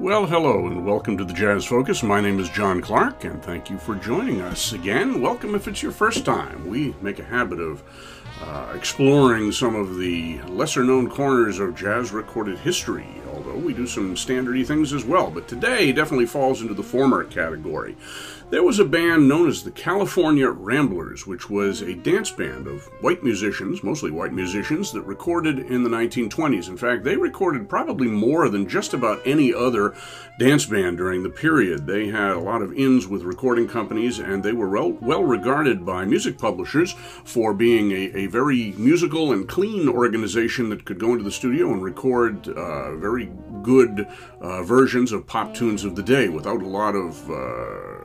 Well, hello, and welcome to the Jazz Focus. My name is John Clark, and thank you for joining us again. Welcome if it's your first time. We make a habit of uh, exploring some of the lesser known corners of jazz recorded history, although we do some standardy things as well. But today definitely falls into the former category. There was a band known as the California Ramblers, which was a dance band of white musicians, mostly white musicians, that recorded in the 1920s. In fact, they recorded probably more than just about any other dance band during the period. They had a lot of ins with recording companies, and they were well, regarded by music publishers for being a, a, very musical and clean organization that could go into the studio and record uh, very good uh, versions of pop tunes of the day without a lot of. Uh,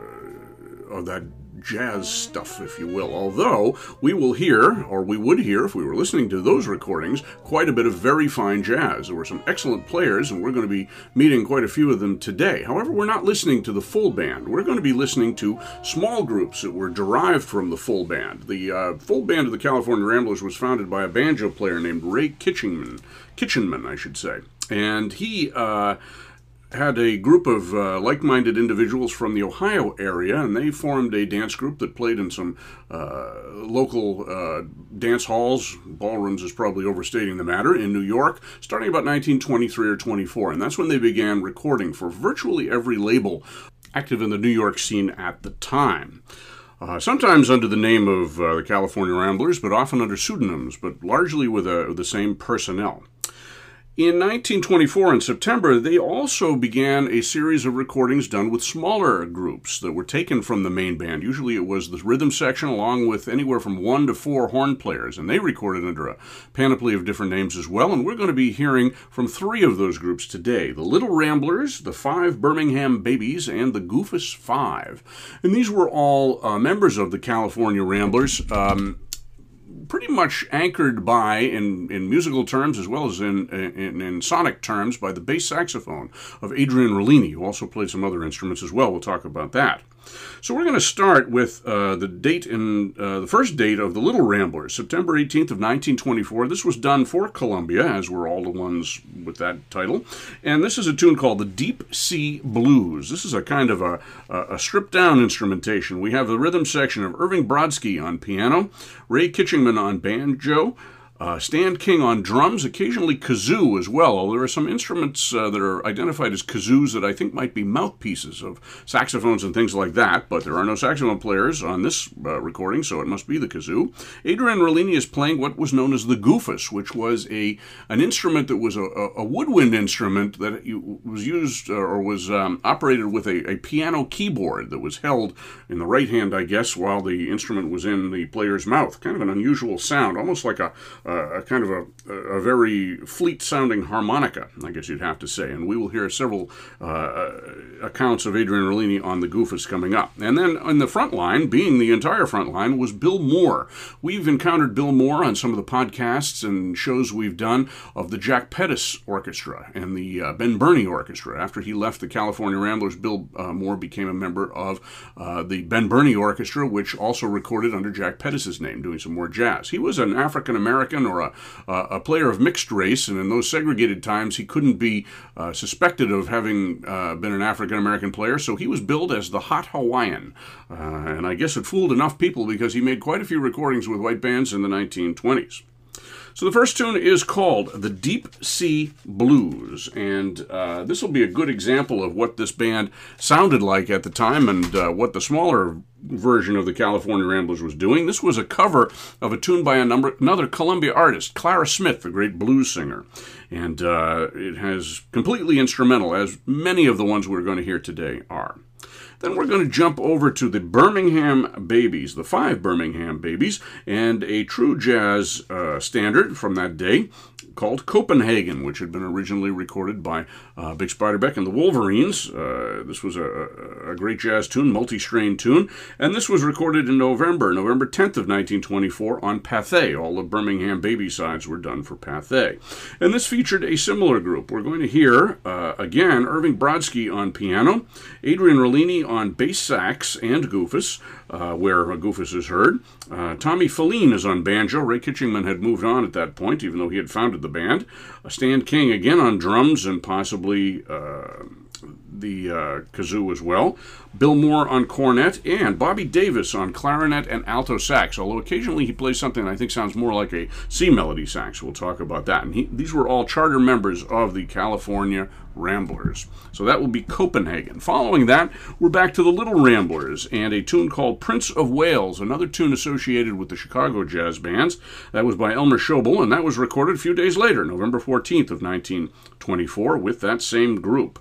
of that jazz stuff, if you will. Although we will hear, or we would hear if we were listening to those recordings, quite a bit of very fine jazz. There were some excellent players, and we're going to be meeting quite a few of them today. However, we're not listening to the full band. We're going to be listening to small groups that were derived from the full band. The uh, full band of the California Ramblers was founded by a banjo player named Ray Kitchenman, Kitchingman, I should say. And he uh, had a group of uh, like minded individuals from the Ohio area, and they formed a dance group that played in some uh, local uh, dance halls. Ballrooms is probably overstating the matter in New York, starting about 1923 or 24. And that's when they began recording for virtually every label active in the New York scene at the time. Uh, sometimes under the name of uh, the California Ramblers, but often under pseudonyms, but largely with, uh, the same personnel. In 1924, in September, they also began a series of recordings done with smaller groups that were taken from the main band. Usually it was the rhythm section along with anywhere from one to four horn players, and they recorded under a panoply of different names as well. And we're going to be hearing from three of those groups today the Little Ramblers, the Five Birmingham Babies, and the Goofus Five. And these were all uh, members of the California Ramblers. Um, pretty much anchored by, in, in musical terms as well as in, in, in sonic terms, by the bass saxophone of Adrian Rollini, who also played some other instruments as well. We'll talk about that. So we're going to start with uh, the date in uh, the first date of the Little Ramblers, September 18th of 1924. This was done for Columbia, as were all the ones with that title. And this is a tune called the Deep Sea Blues. This is a kind of a, a stripped down instrumentation. We have the rhythm section of Irving Brodsky on piano, Ray Kitchingman on banjo, uh, Stan King on drums, occasionally kazoo as well, there are some instruments uh, that are identified as kazoos that I think might be mouthpieces of saxophones and things like that, but there are no saxophone players on this uh, recording, so it must be the kazoo. Adrian Rollini is playing what was known as the goofus, which was a an instrument that was a, a woodwind instrument that was used uh, or was um, operated with a, a piano keyboard that was held in the right hand, I guess, while the instrument was in the player's mouth. Kind of an unusual sound, almost like a a kind of a, a very fleet sounding harmonica, I guess you'd have to say. And we will hear several uh, accounts of Adrian Rollini on the Goofus coming up. And then in the front line, being the entire front line, was Bill Moore. We've encountered Bill Moore on some of the podcasts and shows we've done of the Jack Pettis Orchestra and the uh, Ben Bernie Orchestra. After he left the California Ramblers, Bill uh, Moore became a member of uh, the Ben Bernie Orchestra, which also recorded under Jack Pettis's name, doing some more jazz. He was an African American American or a, a player of mixed race, and in those segregated times, he couldn't be uh, suspected of having uh, been an African American player, so he was billed as the Hot Hawaiian. Uh, and I guess it fooled enough people because he made quite a few recordings with white bands in the 1920s. So the first tune is called The Deep Sea Blues, and uh, this will be a good example of what this band sounded like at the time and uh, what the smaller version of the California Ramblers was doing. This was a cover of a tune by number, another Columbia artist, Clara Smith, the great blues singer. And uh, it has completely instrumental, as many of the ones we're going to hear today are. Then we're going to jump over to the Birmingham Babies, the five Birmingham Babies, and a true jazz uh, standard from that day called Copenhagen, which had been originally recorded by uh, Bix Beiderbecke and the Wolverines. Uh, this was a, a, great jazz tune, multi-strain tune, and this was recorded in November, November 10th of 1924 on Pathé. All the Birmingham baby sides were done for Pathé. And this featured a similar group. We're going to hear, uh, again, Irving Brodsky on piano, Adrian Rollini on bass sax and goofus, uh, where Goofus is heard. Uh, Tommy Fellini is on banjo. Ray Kitchingman had moved on at that point, even though he had founded the band. Uh, Stan King again on drums and possibly uh, the uh, kazoo as well, Bill Moore on cornet, and Bobby Davis on clarinet and alto sax. Although occasionally he plays something I think sounds more like a C melody sax. We'll talk about that. And he, these were all charter members of the California Ramblers. So that will be Copenhagen. Following that, we're back to the Little Ramblers and a tune called Prince of Wales, another tune associated with the Chicago Jazz Bands. That was by Elmer Schoebel, and that was recorded a few days later, November 14th of 1924, with that same group.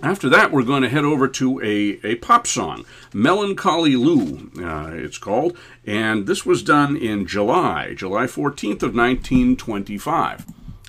After that, we're going to head over to a, a pop song, Melancholy Lou, uh, it's called, and this was done in July, July 14th of 1925.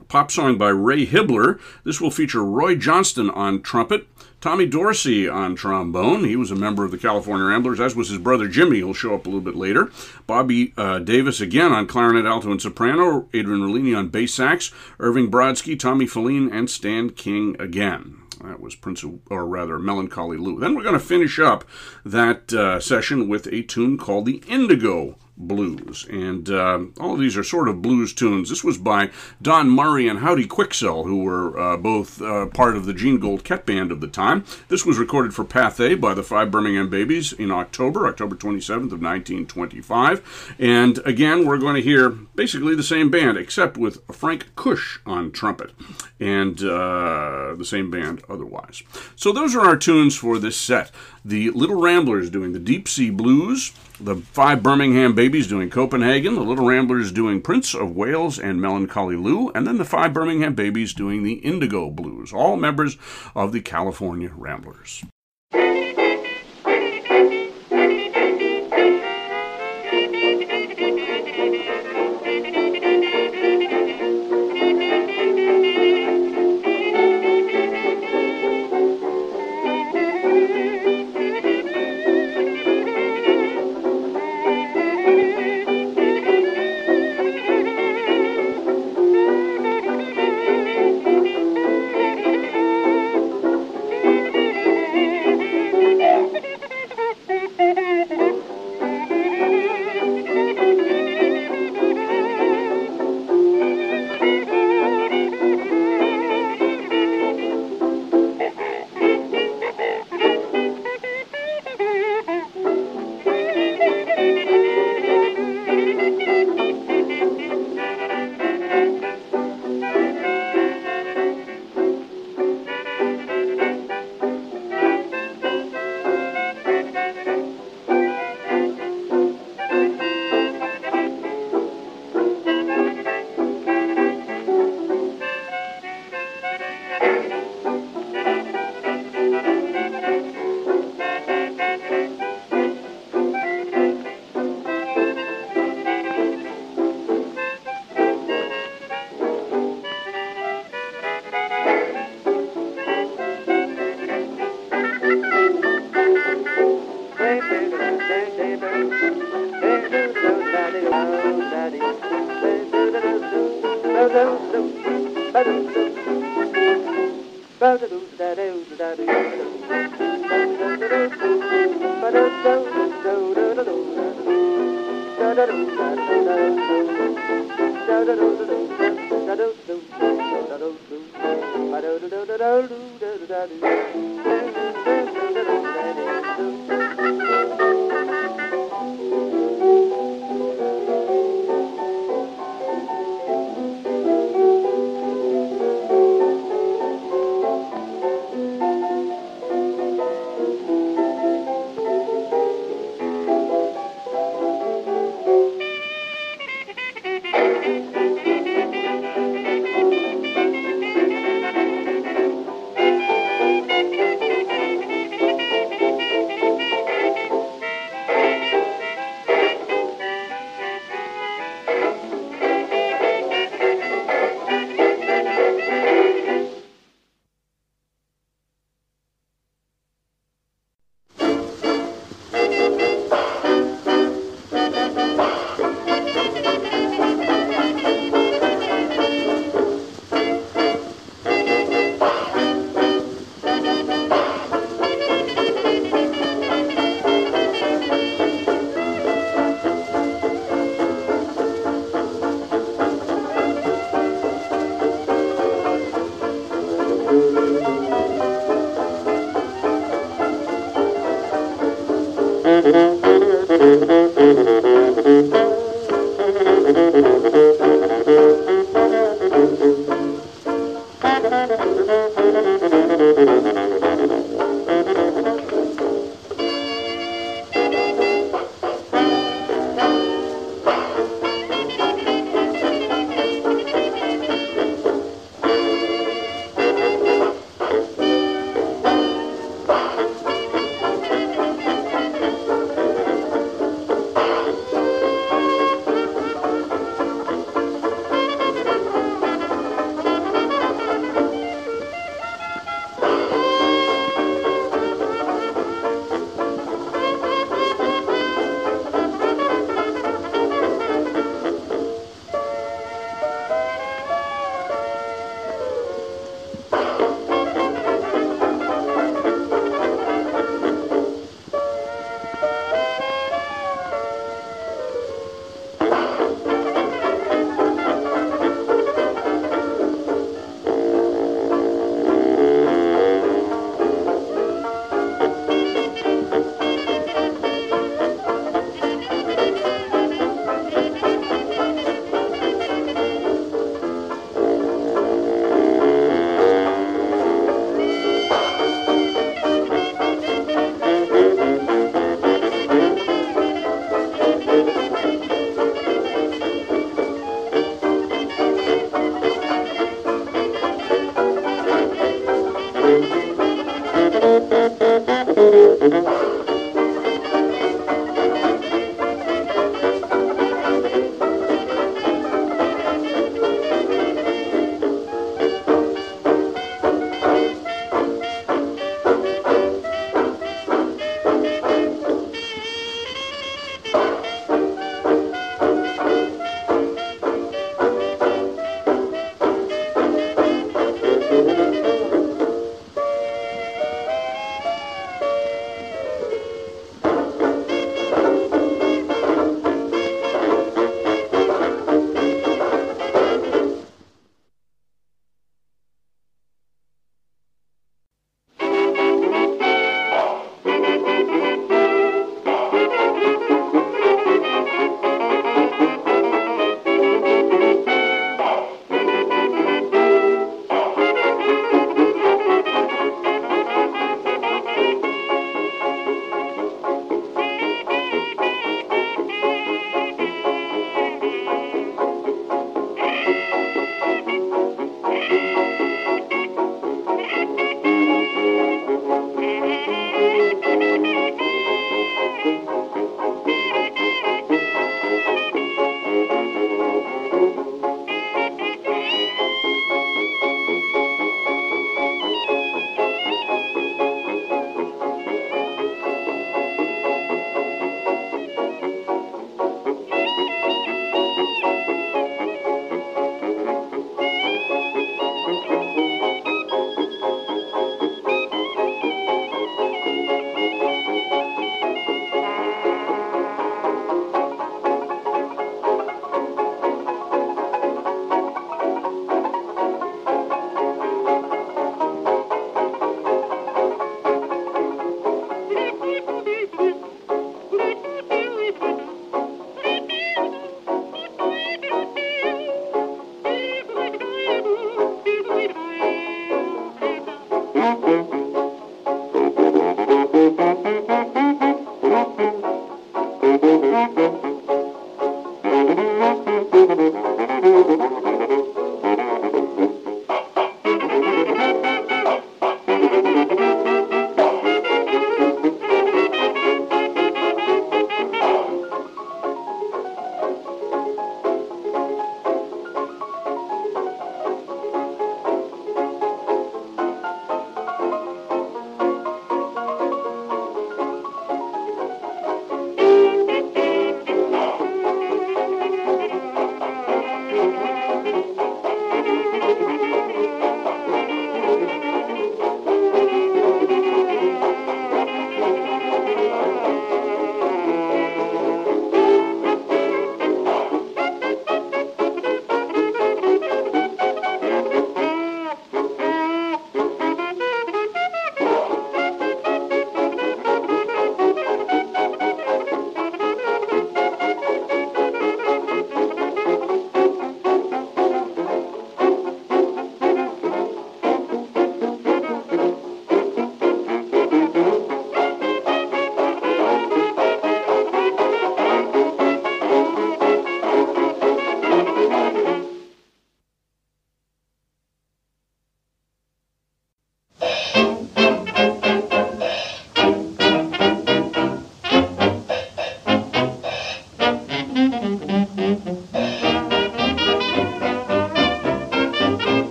A pop song by Ray Hibbler. This will feature Roy Johnston on trumpet, Tommy Dorsey on trombone. He was a member of the California Ramblers, as was his brother Jimmy. He'll show up a little bit later. Bobby uh, Davis again on clarinet, alto, and soprano. Adrian Rollini on bass sax. Irving Brodsky, Tommy Fellini, and Stan King again. That was Prince, of, or rather, Melancholy Lou. Then we're going to finish up that uh, session with a tune called the Indigo blues. And uh, all of these are sort of blues tunes. This was by Don Murray and Howdy Quicksell, who were uh, both uh, part of the Jean Goldkette Band of the time. This was recorded for Pathé by the Five Birmingham Babies in October, October 27th of 1925. And again, we're going to hear basically the same band, except with Frank Cush on trumpet, and uh, the same band otherwise. So those are our tunes for this set. The Little Ramblers doing the Deep Sea Blues, the five Birmingham Babies doing Copenhagen, the Little Ramblers doing Prince of Wales and Melancholy Lou, and then the five Birmingham Babies doing the Indigo Blues, all members of the California Ramblers.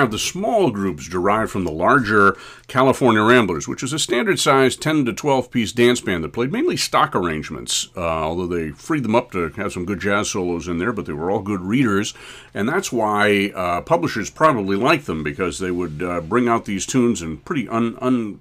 Have the small groups derived from the larger California Ramblers, which is a standard sized 10 to 12 piece dance band that played mainly stock arrangements, uh, although they freed them up to have some good jazz solos in there, but they were all good readers. And that's why uh, publishers probably liked them because they would uh, bring out these tunes in pretty uncomplicated un,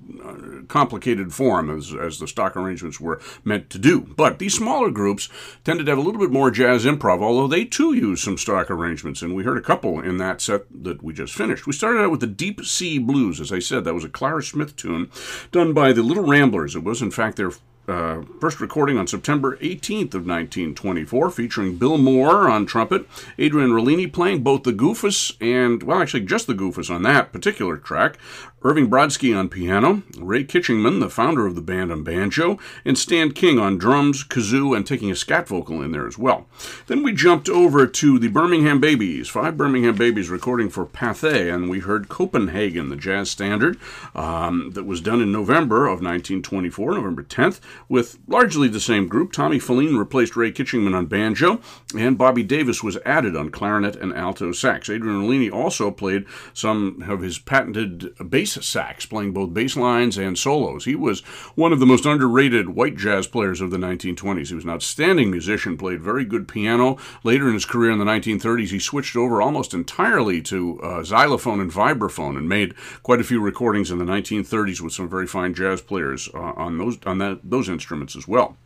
uh, form as, as the stock arrangements were meant to do. But these smaller groups tended to have a little bit more jazz improv, although they too use some stock arrangements. And we heard a couple in that set that we just finished. We started out with the Deep Sea Blues. As I said, that was a Clara Smith tune done by the Little Ramblers. It was, in fact, their uh, first recording on September 18th of 1924, featuring Bill Moore on trumpet, Adrian Rollini playing both the goofus and, well, actually just the goofus on that particular track, Irving Brodsky on piano, Ray Kitchingman, the founder of the band, on banjo, and Stan King on drums, kazoo, and taking a scat vocal in there as well. Then we jumped over to the Birmingham Babies, five Birmingham Babies recording for Pathé, and we heard Copenhagen, the jazz standard um, that was done in November of 1924, November 10th, with largely the same group. Tommy Fellini replaced Ray Kitchingman on banjo, and Bobby Davis was added on clarinet and alto sax. Adrian Rollini also played some of his patented bass bass sax, playing both bass lines and solos. He was one of the most underrated white jazz players of the 1920s. He was an outstanding musician, played very good piano. Later in his career in the 1930s, he switched over almost entirely to uh, xylophone and vibraphone and made quite a few recordings in the 1930s with some very fine jazz players uh, on those on that, those instruments as well.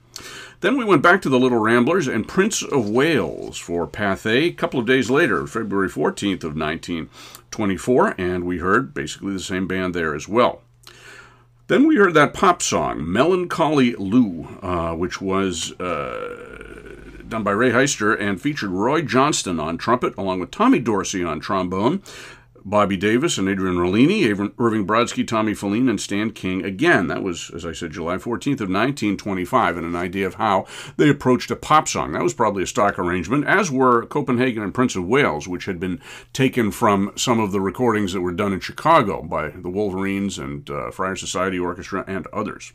Then we went back to the Little Ramblers and Prince of Wales for Pathé a couple of days later, February 14th of 1924, and we heard basically the same band there as well. Then we heard that pop song, Melancholy Lou, uh, which was uh, done by Ray Heister and featured Roy Johnston on trumpet, along with Tommy Dorsey on trombone. Bobby Davis and Adrian Rollini, Irving Brodsky, Tommy Fellini, and Stan King. Again, that was, as I said, July 14th of 1925, and an idea of how they approached a pop song. That was probably a stock arrangement, as were Copenhagen and Prince of Wales, which had been taken from some of the recordings that were done in Chicago by the Wolverines and uh, Friar Society Orchestra and others.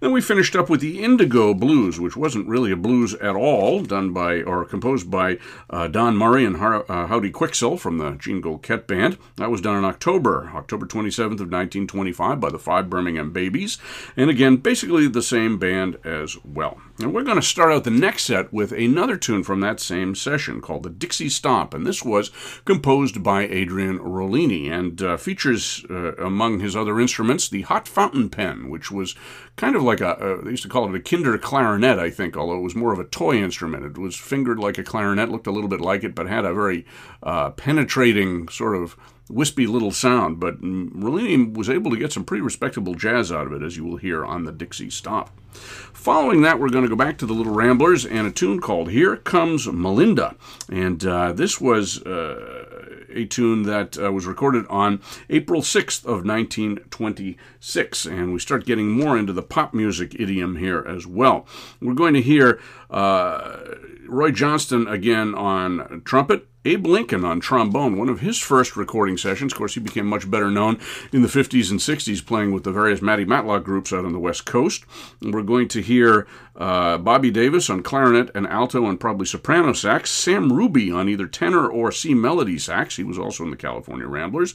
Then we finished up with the Indigo Blues, which wasn't really a blues at all, done by or composed by uh, Don Murray and Har- uh, Howdy Quicksell from the Jean Goldkette Band. That was done in October, October 27th of 1925 by the Five Birmingham Babies, and again, basically the same band as well. And we're going to start out the next set with another tune from that same session called the Dixie Stomp, and this was composed by Adrian Rollini and uh, features, uh, among his other instruments, the hot fountain pen, which was kind of like a, uh, they used to call it a kinder clarinet, I think, although it was more of a toy instrument. It was fingered like a clarinet, looked a little bit like it, but had a very uh, penetrating sort of wispy little sound, but Rollini was able to get some pretty respectable jazz out of it, as you will hear on the Dixie Stomp. Following that, we're going to go back to the Little Ramblers and a tune called Here Comes Melinda. And uh, this was uh, a tune that uh, was recorded on April 6th of 1926. And we start getting more into the pop music idiom here as well. We're going to hear uh, Roy Johnston again on trumpet, Abe Lincoln on trombone, one of his first recording sessions. Of course, he became much better known in the 50s and 60s playing with the various Matty Matlock groups out on the West Coast. And we're going to hear uh, Bobby Davis on clarinet and alto and probably soprano sax, Sam Ruby on either tenor or C melody sax. He was also in the California Ramblers.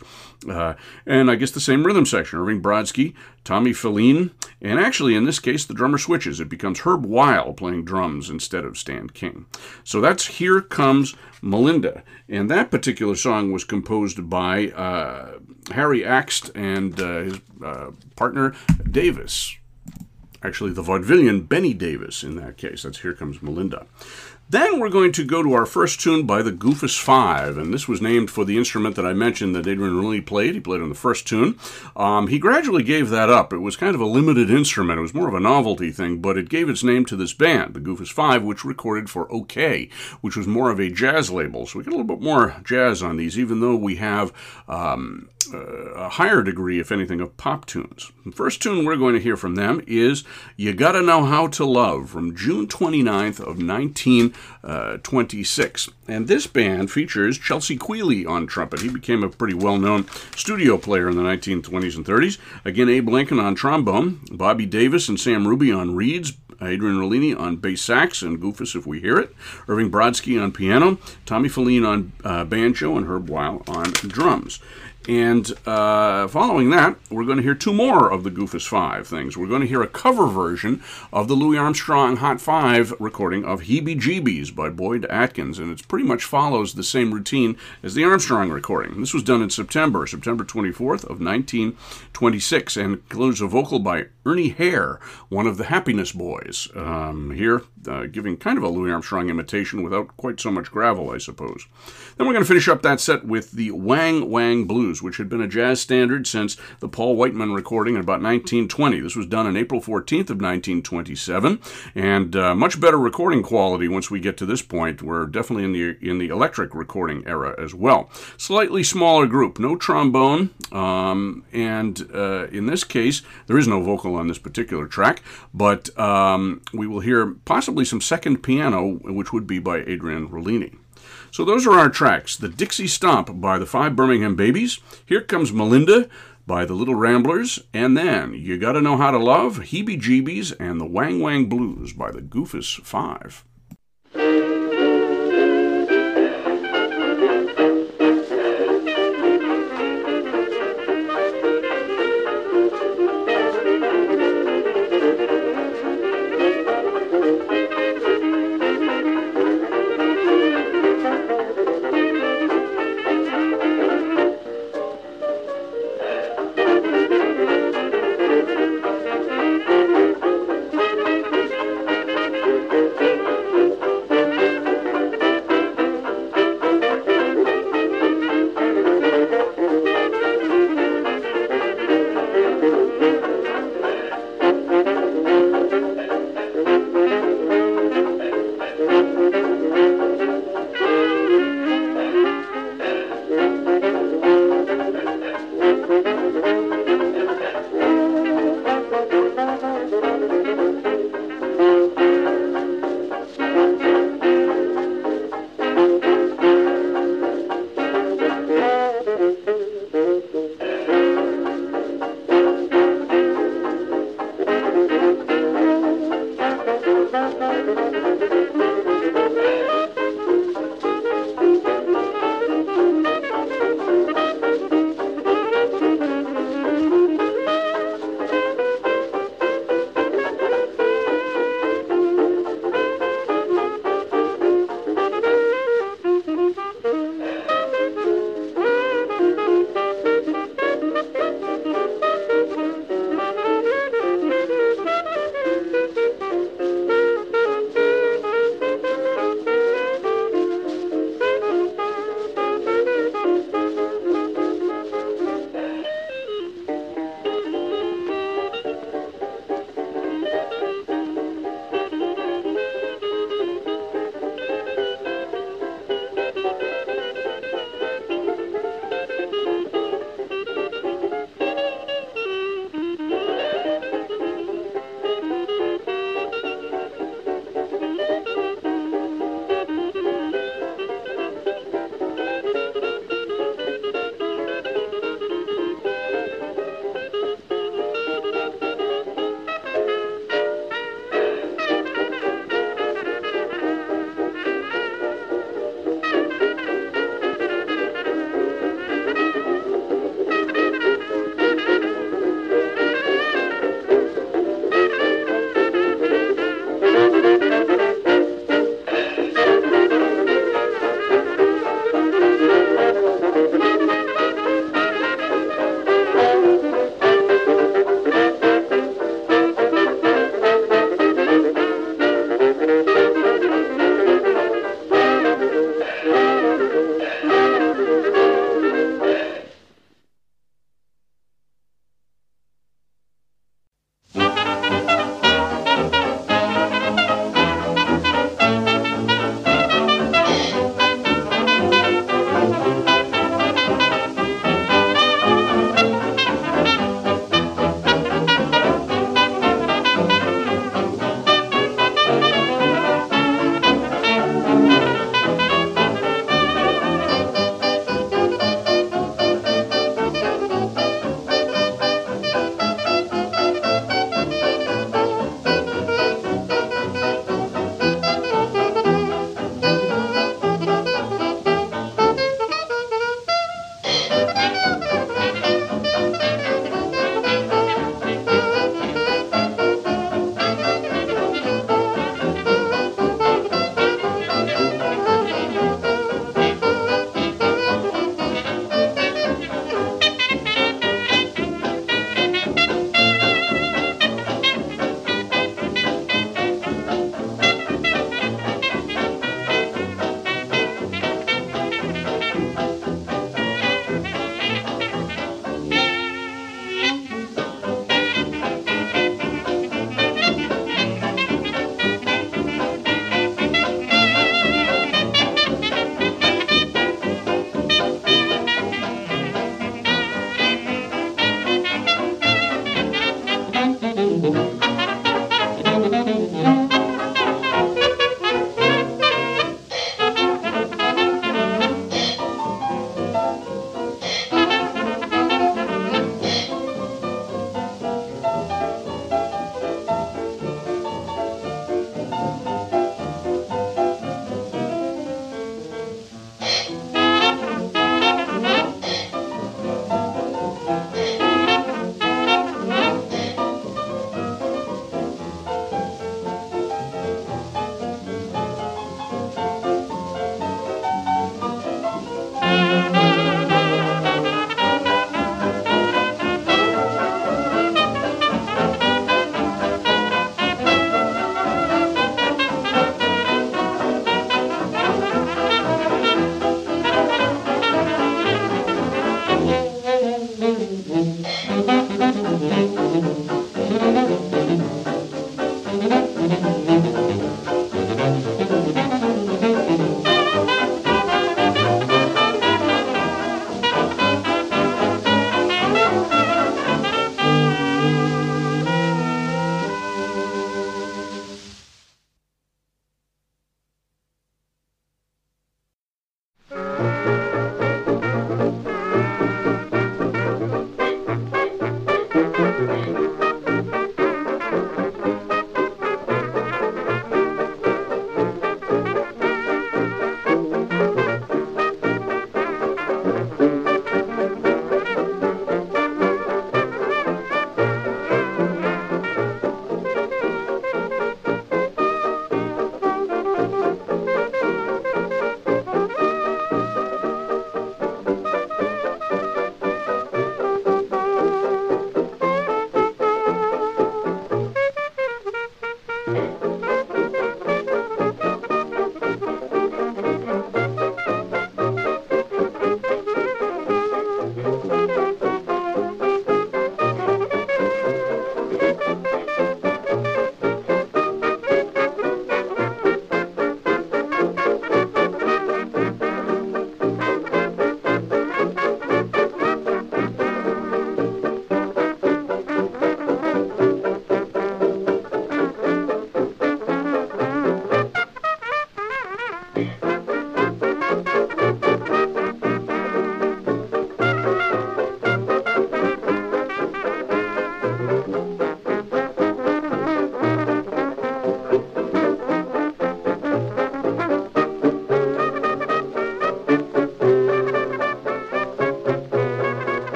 Uh, and I guess the same rhythm section Irving Brodsky, Tommy Fellini, and actually in this case the drummer switches. It becomes Herb Weil playing drums instead of Stan King. So that's Here Comes Melinda. And that particular song was composed by uh, Harry Akst and uh, his uh, partner Davis actually the vaudevillian Benny Davis in that case. That's Here Comes Melinda. Then we're going to go to our first tune by the Goofus Five, and this was named for the instrument that I mentioned that Adrian really played. He played on the first tune. Um, he gradually gave that up. It was kind of a limited instrument. It was more of a novelty thing, but it gave its name to this band, the Goofus Five, which recorded for OKeh, which was more of a jazz label. So we get a little bit more jazz on these, even though we have um, a higher degree, if anything, of pop tunes. The first tune we're going to hear from them is You Gotta Know How to Love from June 29th of 1926. Uh, and this band features Chelsea Quealey on trumpet. He became a pretty well-known studio player in the 1920s and 30s. Again, Abe Lincoln on trombone, Bobby Davis and Sam Ruby on reeds, Adrian Rollini on bass sax and Goofus if we hear it, Irving Brodsky on piano, Tommy Fellini on uh, banjo, and Herb Weil on drums. And uh, following that, we're going to hear two more of the Goofus Five things. We're going to hear a cover version of the Louis Armstrong Hot Five recording of Heebie Jeebies by Boyd Atkins, and it pretty much follows the same routine as the Armstrong recording. This was done in September, September 24th of 1926, and includes a vocal by Ernie Hare, one of the Happiness Boys, um, here uh, giving kind of a Louis Armstrong imitation without quite so much gravel, I suppose. Then we're going to finish up that set with the Wang Wang Blues, which had been a jazz standard since the Paul Whiteman recording in about 1920. This was done on April 14th of 1927, and uh, much better recording quality once we get to this point. We're definitely in the in the electric recording era as well. Slightly smaller group, no trombone, um, and uh, in this case, there is no vocal on this particular track, but um, we will hear possibly some second piano, which would be by Adrian Rollini. So those are our tracks. The Dixie Stomp by the Five Birmingham Babies, Here Comes Melinda by the Little Ramblers, and then You Gotta Know How to Love, Heebie Jeebies, and the Wang Wang Blues by the Goofus Five.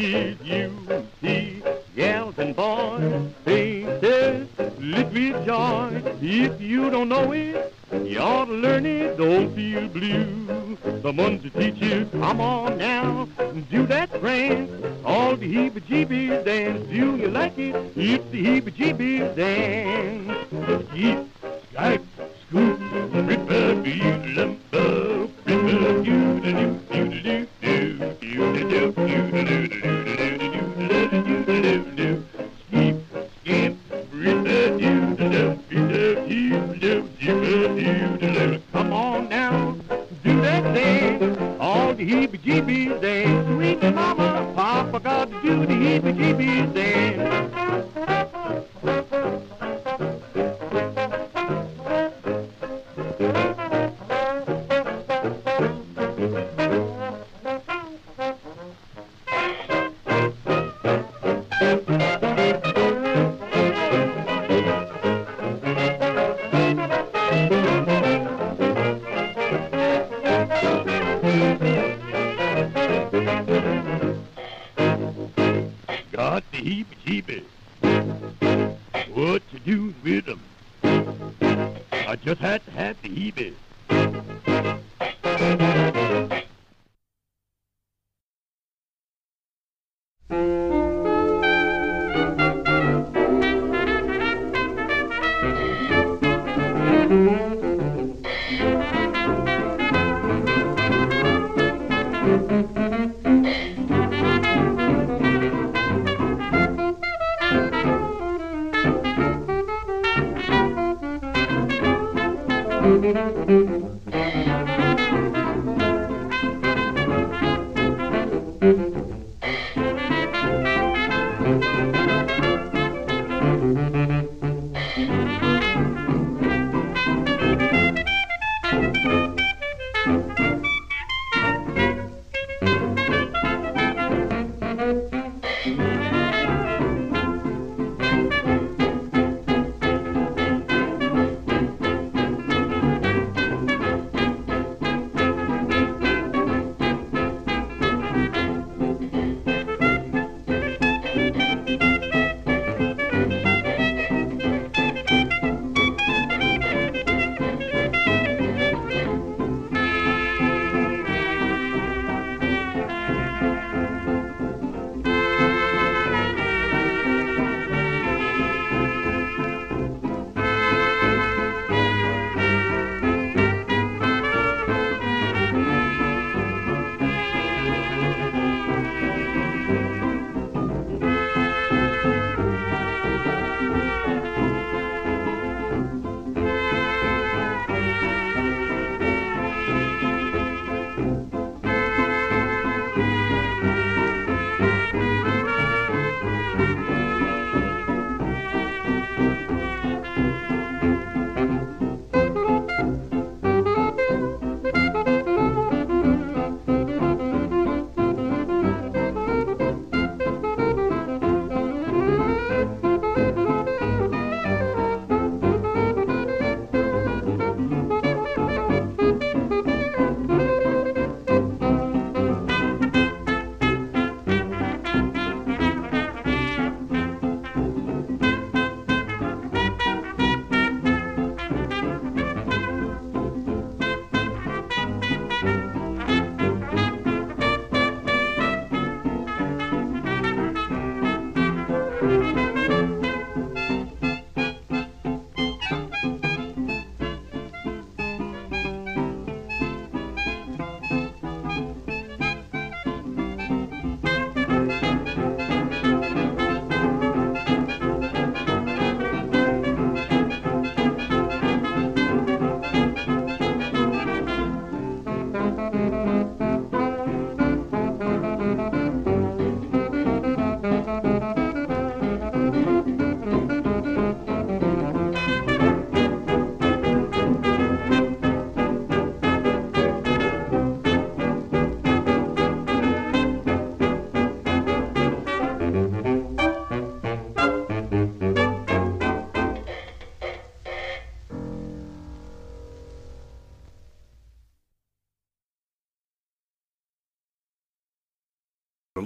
beat you. He yelled and boys, he said, let me joy. If you don't know it, you ought to learn it. Don't feel blue. The Monday,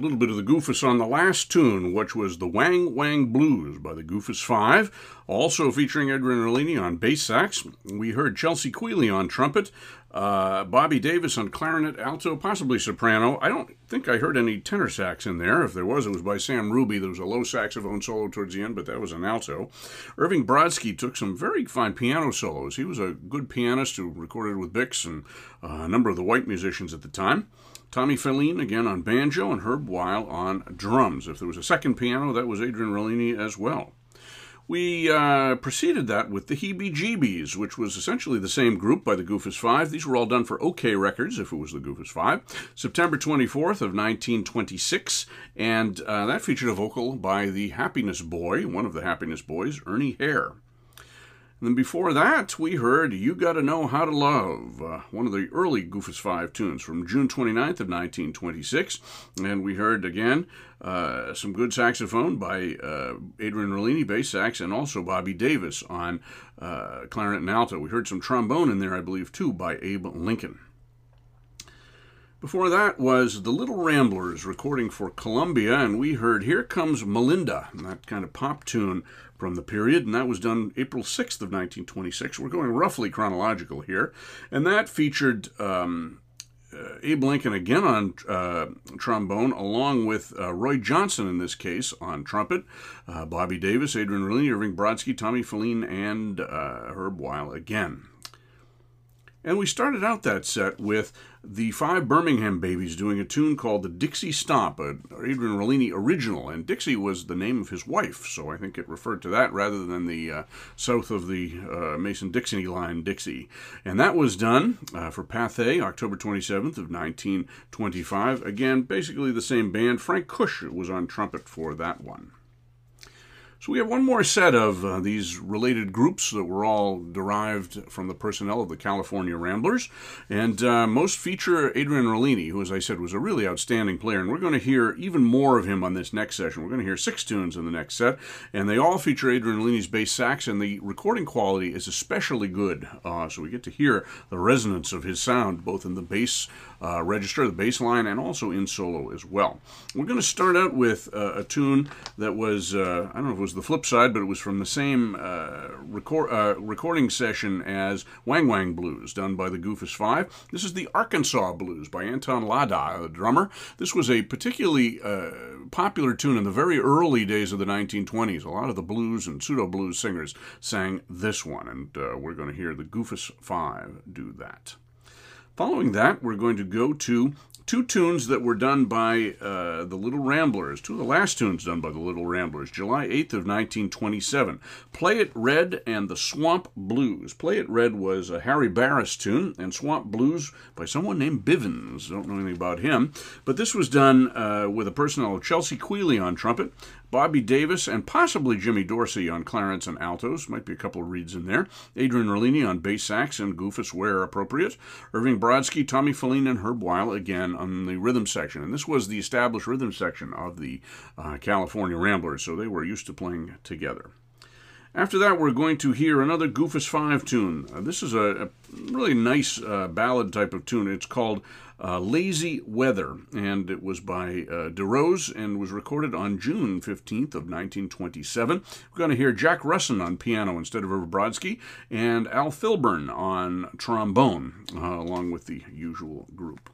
Little bit of the Goofus on the last tune, which was the Wang Wang Blues by the Goofus Five, also featuring Adrian Rollini on bass sax. We heard Chelsea Quealey on trumpet, uh, Bobby Davis on clarinet, alto, possibly soprano. I don't think I heard any tenor sax in there. If there was, it was by Sam Ruby. There was a low saxophone solo towards the end, but that was an alto. Irving Brodsky took some very fine piano solos. He was a good pianist who recorded with Bix and uh, a number of the white musicians at the time. Tommy Fellini again on banjo, and Herb Weil on drums. If there was a second piano, that was Adrian Rollini as well. We uh, preceded that with the Heebie Jeebies, which was essentially the same group by the Goofus Five. These were all done for OKeh Records, if it was the Goofus Five. September 24th of 1926, and uh, that featured a vocal by the Happiness Boy, one of the Happiness Boys, Ernie Hare. And then before that, we heard You Gotta Know How to Love, uh, one of the early Goofus 5 tunes from June 29th of 1926. And we heard again uh, some good saxophone by uh, Adrian Rollini, bass sax, and also Bobby Davis on uh, clarinet and alto. We heard some trombone in there, I believe, too, by Abe Lincoln. Before that was the Little Ramblers recording for Columbia, and we heard Here Comes Melinda, that kind of pop tune from the period, and that was done April 6th of 1926. We're going roughly chronological here, and that featured um, uh, Abe Lincoln again on uh, trombone, along with uh, Roy Johnson in this case on trumpet, uh, Bobby Davis, Adrian Rollini, Irving Brodsky, Tommy Fellini, and uh, Herb Weil again. And we started out that set with the five Birmingham Babies doing a tune called the Dixie Stomp, a Adrian Rollini original. And Dixie was the name of his wife, so I think it referred to that rather than the uh, south of the uh, Mason Dixie line, Dixie. And that was done uh, for Pathé, October 27th of 1925. Again, basically the same band. Frank Cush was on trumpet for that one. So we have one more set of uh, these related groups that were all derived from the personnel of the California Ramblers, and uh, most feature Adrian Rollini, who, as I said, was a really outstanding player. And we're going to hear even more of him on this next session. We're going to hear six tunes in the next set, and they all feature Adrian Rollini's bass sax, and the recording quality is especially good. Uh, so we get to hear the resonance of his sound both in the bass uh, register, the bass line, and also in solo as well. We're going to start out with uh, a tune that was, uh, I don't know if it was the flip side, but it was from the same uh, record, uh, recording session as Wang Wang Blues, done by the Goofus Five. This is the Arkansas Blues by Anton Lada, the drummer. This was a particularly uh, popular tune in the very early days of the 1920s. A lot of the blues and pseudo blues singers sang this one, and we're going to hear the Goofus Five do that. Following that, we're going to go to two tunes that were done by uh, the Little Ramblers, two of the last tunes done by the Little Ramblers, July 8th of 1927. Play It Red and the Swamp Blues. Play It Red was a Harry Barris tune, and Swamp Blues by someone named Bivens. Don't know anything about him, but this was done uh, with a personnel of Chelsea Quealey on trumpet, Bobby Davis, and possibly Jimmy Dorsey on clarinets and altos. Might be a couple of reeds in there. Adrian Rollini on bass sax and Goofus where appropriate. Irving Brodsky, Tommy Fellini, and Herb Weil again on the rhythm section. And this was the established rhythm section of the uh, California Ramblers, so they were used to playing together. After that, we're going to hear another Goofus 5 tune. Uh, this is a, a really nice uh, ballad type of tune. It's called uh, Lazy Weather, and it was by uh, DeRose and was recorded on June 15th of 1927. We're going to hear Jack Russin on piano instead of Brodsky, and Al Philburn on trombone, uh, along with the usual group.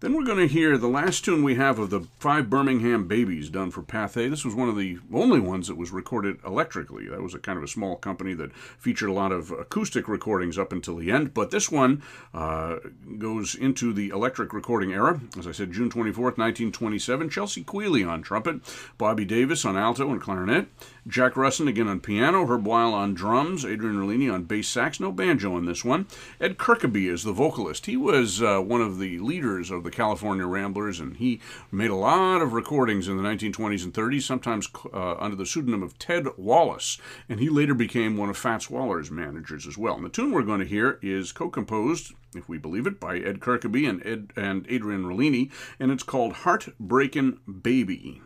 Then we're going to hear the last tune we have of the Five Birmingham Babies done for Pathé. This was one of the only ones that was recorded electrically. That was a kind of a small company that featured a lot of acoustic recordings up until the end. But this one uh, goes into the electric recording era. As I said, June 24th, 1927. Chelsea Quealey on trumpet, Bobby Davis on alto and clarinet, Jack Russin again on piano, Herb Weil on drums, Adrian Rollini on bass sax, no banjo in this one. Ed Kirkeby is the vocalist. He was uh, one of the leaders of the California Ramblers, and he made a lot of recordings in the 1920s and 30s, sometimes uh, under the pseudonym of Ted Wallace, and he later became one of Fats Waller's managers as well. And the tune we're going to hear is co-composed, if we believe it, by Ed Kirkeby and Ed and Adrian Rollini, and it's called "Heartbreakin' Baby.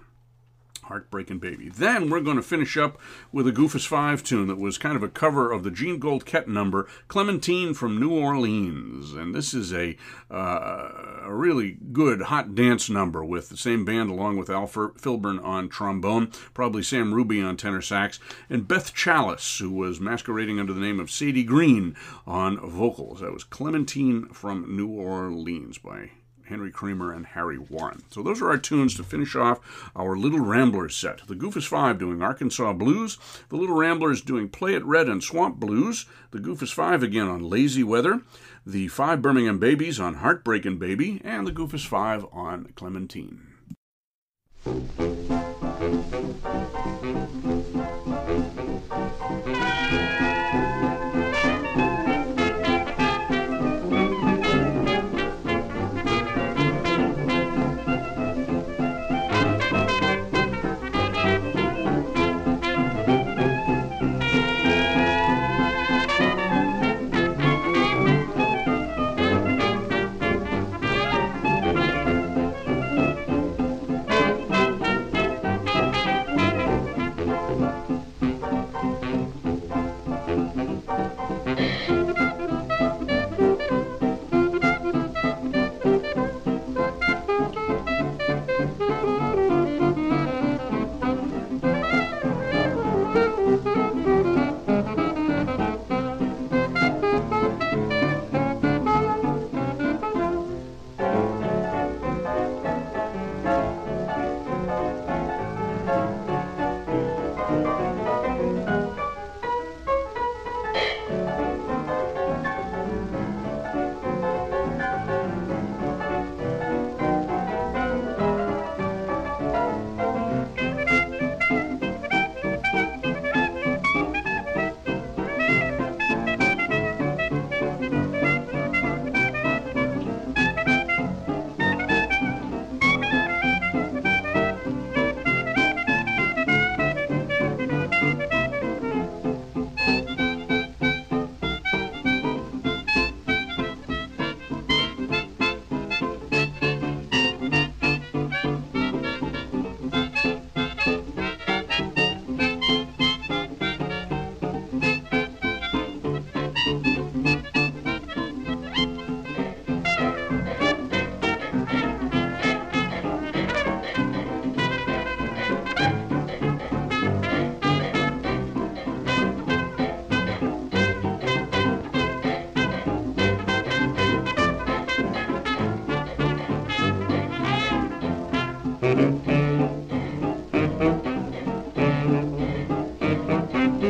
Heartbreaking Baby. Then we're going to finish up with a Goofus 5 tune that was kind of a cover of the Jean Goldkette number, Clementine from New Orleans. And this is a, uh, a really good hot dance number with the same band along with Al Philburn on trombone, probably Sam Ruby on tenor sax, and Beth Challis, who was masquerading under the name of Sadie Green on vocals. That was Clementine from New Orleans by Henry Creamer, and Harry Warren. So those are our tunes to finish off our Little Ramblers set. The Goofus Five doing Arkansas Blues, the Little Ramblers doing Play It Red and Swamp Blues, the Goofus Five again on Lazy Weather, the Five Birmingham Babies on Heartbreakin' Baby, and the Goofus Five on Clementine. Thank you.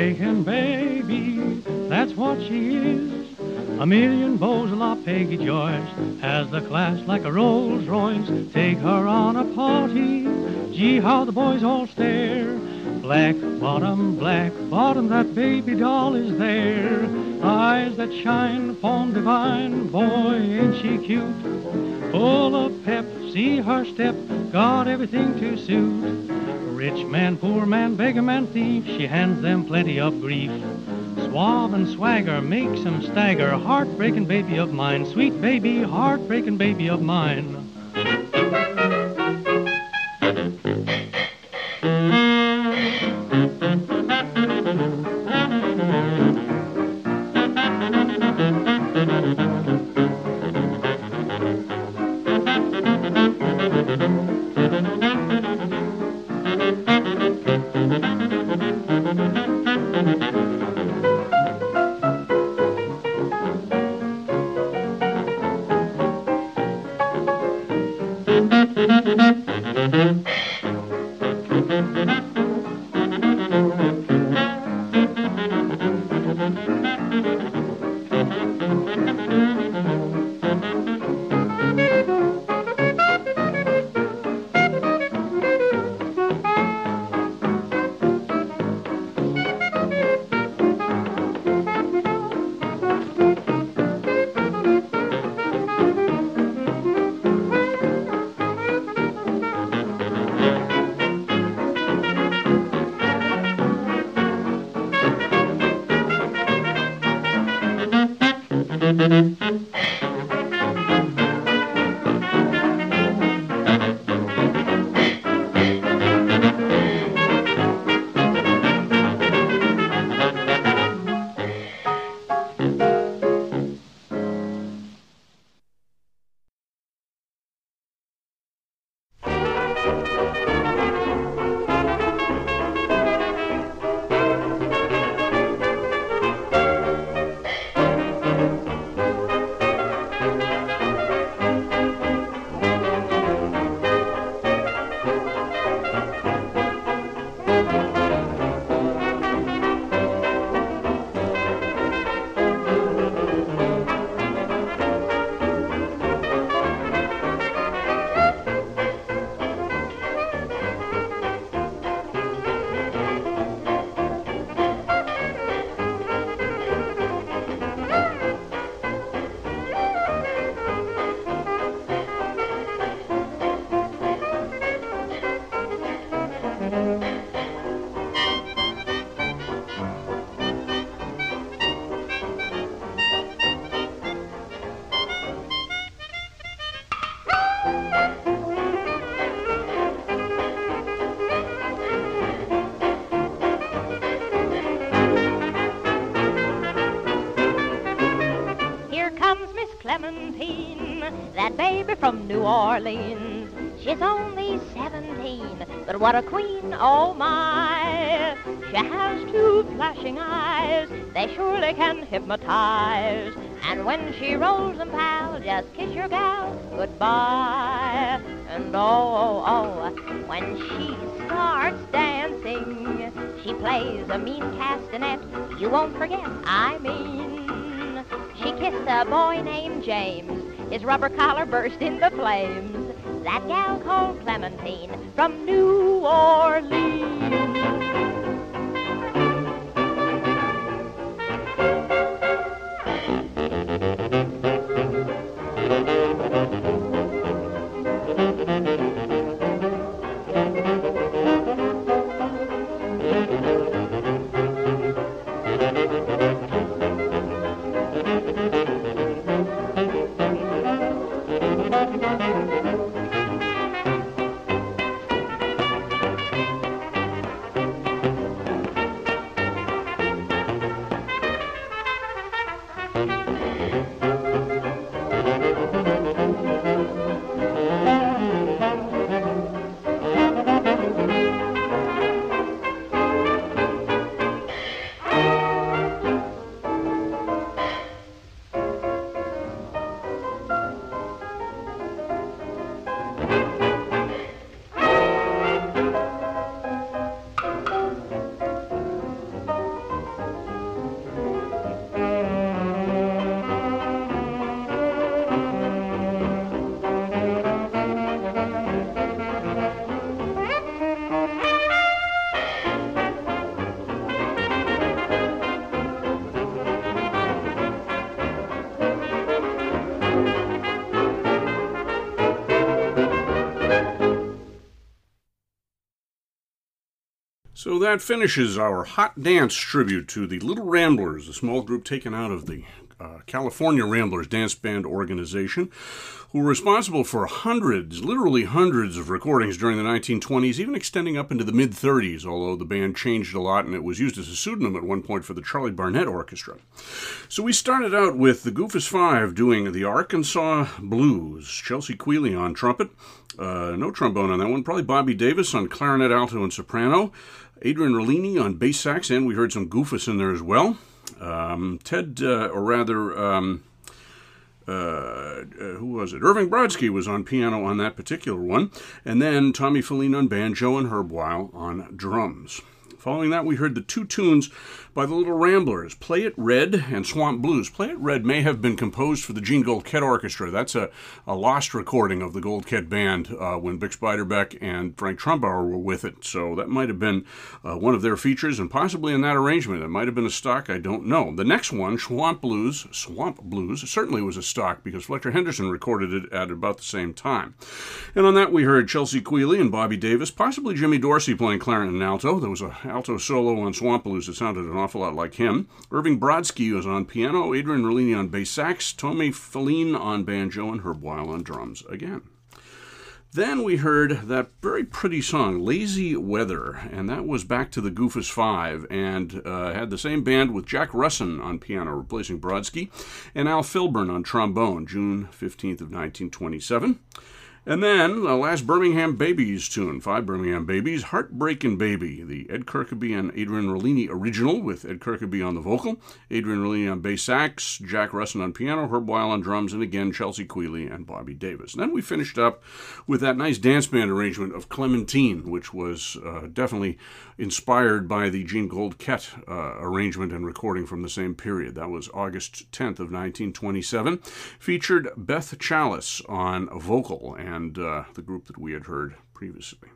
Heartbreaking baby, that's what she is. A million beaux la Peggy Joyce has the class like a Rolls Royce. Take her on a party, gee how the boys all stare. Black bottom, black bottom, that baby doll is there. Eyes that shine, form divine, boy ain't she cute. Full of pep, see her step, got everything to suit. Rich man, poor man, beggar man, thief, she hands them plenty of grief. Suave and swagger makes 'em stagger. Heartbreaking baby of mine, sweet baby, heartbreaking baby of mine. She's only 17, but what a queen, oh my. She has two flashing eyes, they surely can hypnotize. And when she rolls them, pal, just kiss your gal goodbye. And oh, oh, oh, when she starts dancing, she plays a mean castanet. You won't forget, I mean. She kissed a boy named James his rubber collar burst into flames. That gal called Clementine from New Orleans. That finishes our hot dance tribute to the Little Ramblers, a small group taken out of the uh, California Ramblers Dance Band organization, who were responsible for hundreds, literally hundreds of recordings during the 1920s, even extending up into the mid 30s, although the band changed a lot and it was used as a pseudonym at one point for the Charlie Barnet Orchestra. So we started out with the Goofus Five doing the Arkansas Blues, Chelsea Quealey on trumpet, uh, no trombone on that one, probably Bobby Davis on clarinet, alto, and soprano. Adrian Rollini on bass sax, and we heard some Goofus in there as well. Um, Ted, uh, or rather, um, uh, uh, who was it? Irving Brodsky was on piano on that particular one, and then Tommy Fellini on banjo and Herb Weil on drums. Following that, we heard the two tunes by the Little Ramblers, Play It Red and Swamp Blues. Play It Red may have been composed for the Jean Goldkette Orchestra. That's a, a lost recording of the Goldkette Band uh, when Bix Beiderbecke and Frank Trumbauer were with it. So that might have been uh, one of their features, and possibly in that arrangement. It might have been a stock, I don't know. The next one, Swamp Blues, Swamp Blues, certainly was a stock because Fletcher Henderson recorded it at about the same time. And on that, we heard Chelsea Quealey and Bobby Davis, possibly Jimmy Dorsey playing clarinet and alto. There was a alto solo on Swamp Blues that sounded an awful lot like him. Irving Brodsky was on piano, Adrian Rollini on bass sax, Tommy Fellini on banjo, and Herb Weil on drums again. Then we heard that very pretty song, Lazy Weather, and that was back to the Goofus Five, and uh, had the same band with Jack Russin on piano, replacing Brodsky, and Al Philburn on trombone, June 15th of 1927. And then the last Birmingham Babies tune, five Birmingham Babies, Heartbreakin' Baby, the Ed Kirkeby and Adrian Rollini original with Ed Kirkeby on the vocal, Adrian Rollini on bass sax, Jack Russin on piano, Herb Weil on drums, and again Chelsea Quealey and Bobby Davis. And then we finished up with that nice dance band arrangement of Clementine, which was uh, definitely inspired by the Jean Goldkette uh, arrangement and recording from the same period. That was August 10th of 1927. Featured Beth Challis on vocal and uh, the group that we had heard previously.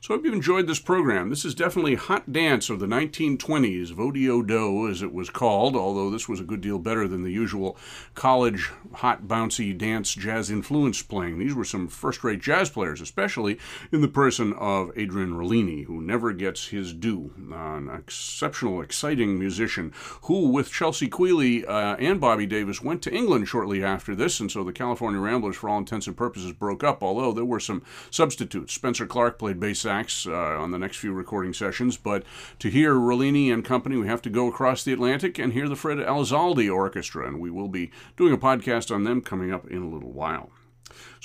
So I hope you've enjoyed this program. This is definitely Hot Dance of the 1920s, Vo-Dee-Oh-Do as it was called, although this was a good deal better than the usual college hot bouncy dance jazz influence playing. These were some first-rate jazz players, especially in the person of Adrian Rollini, who never gets his due. an exceptional, exciting musician who, with Chelsea Quealey uh, and Bobby Davis, went to England shortly after this, and so the California Ramblers, for all intents and purposes, broke up, although there were some substitutes. Spencer Clark played bass sax uh, on the next few recording sessions. But to hear Rollini and company, we have to go across the Atlantic and hear the Fred Elizalde Orchestra, and we will be doing a podcast on them coming up in a little while.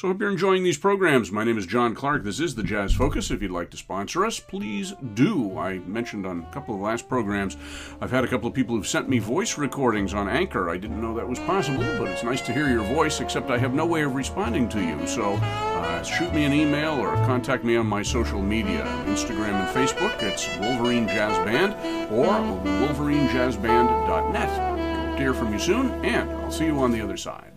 So I hope you're enjoying these programs. My name is John Clark. This is the Jazz Focus. If you'd like to sponsor us, please do. I mentioned on a couple of last programs, I've had a couple of people who've sent me voice recordings on Anchor. I didn't know that was possible, but it's nice to hear your voice, except I have no way of responding to you. So uh, shoot me an email or contact me on my social media Instagram and Facebook. It's Wolverine Jazz Band or WolverineJazzBand.net. to Hear from you soon, and I'll see you on the other side.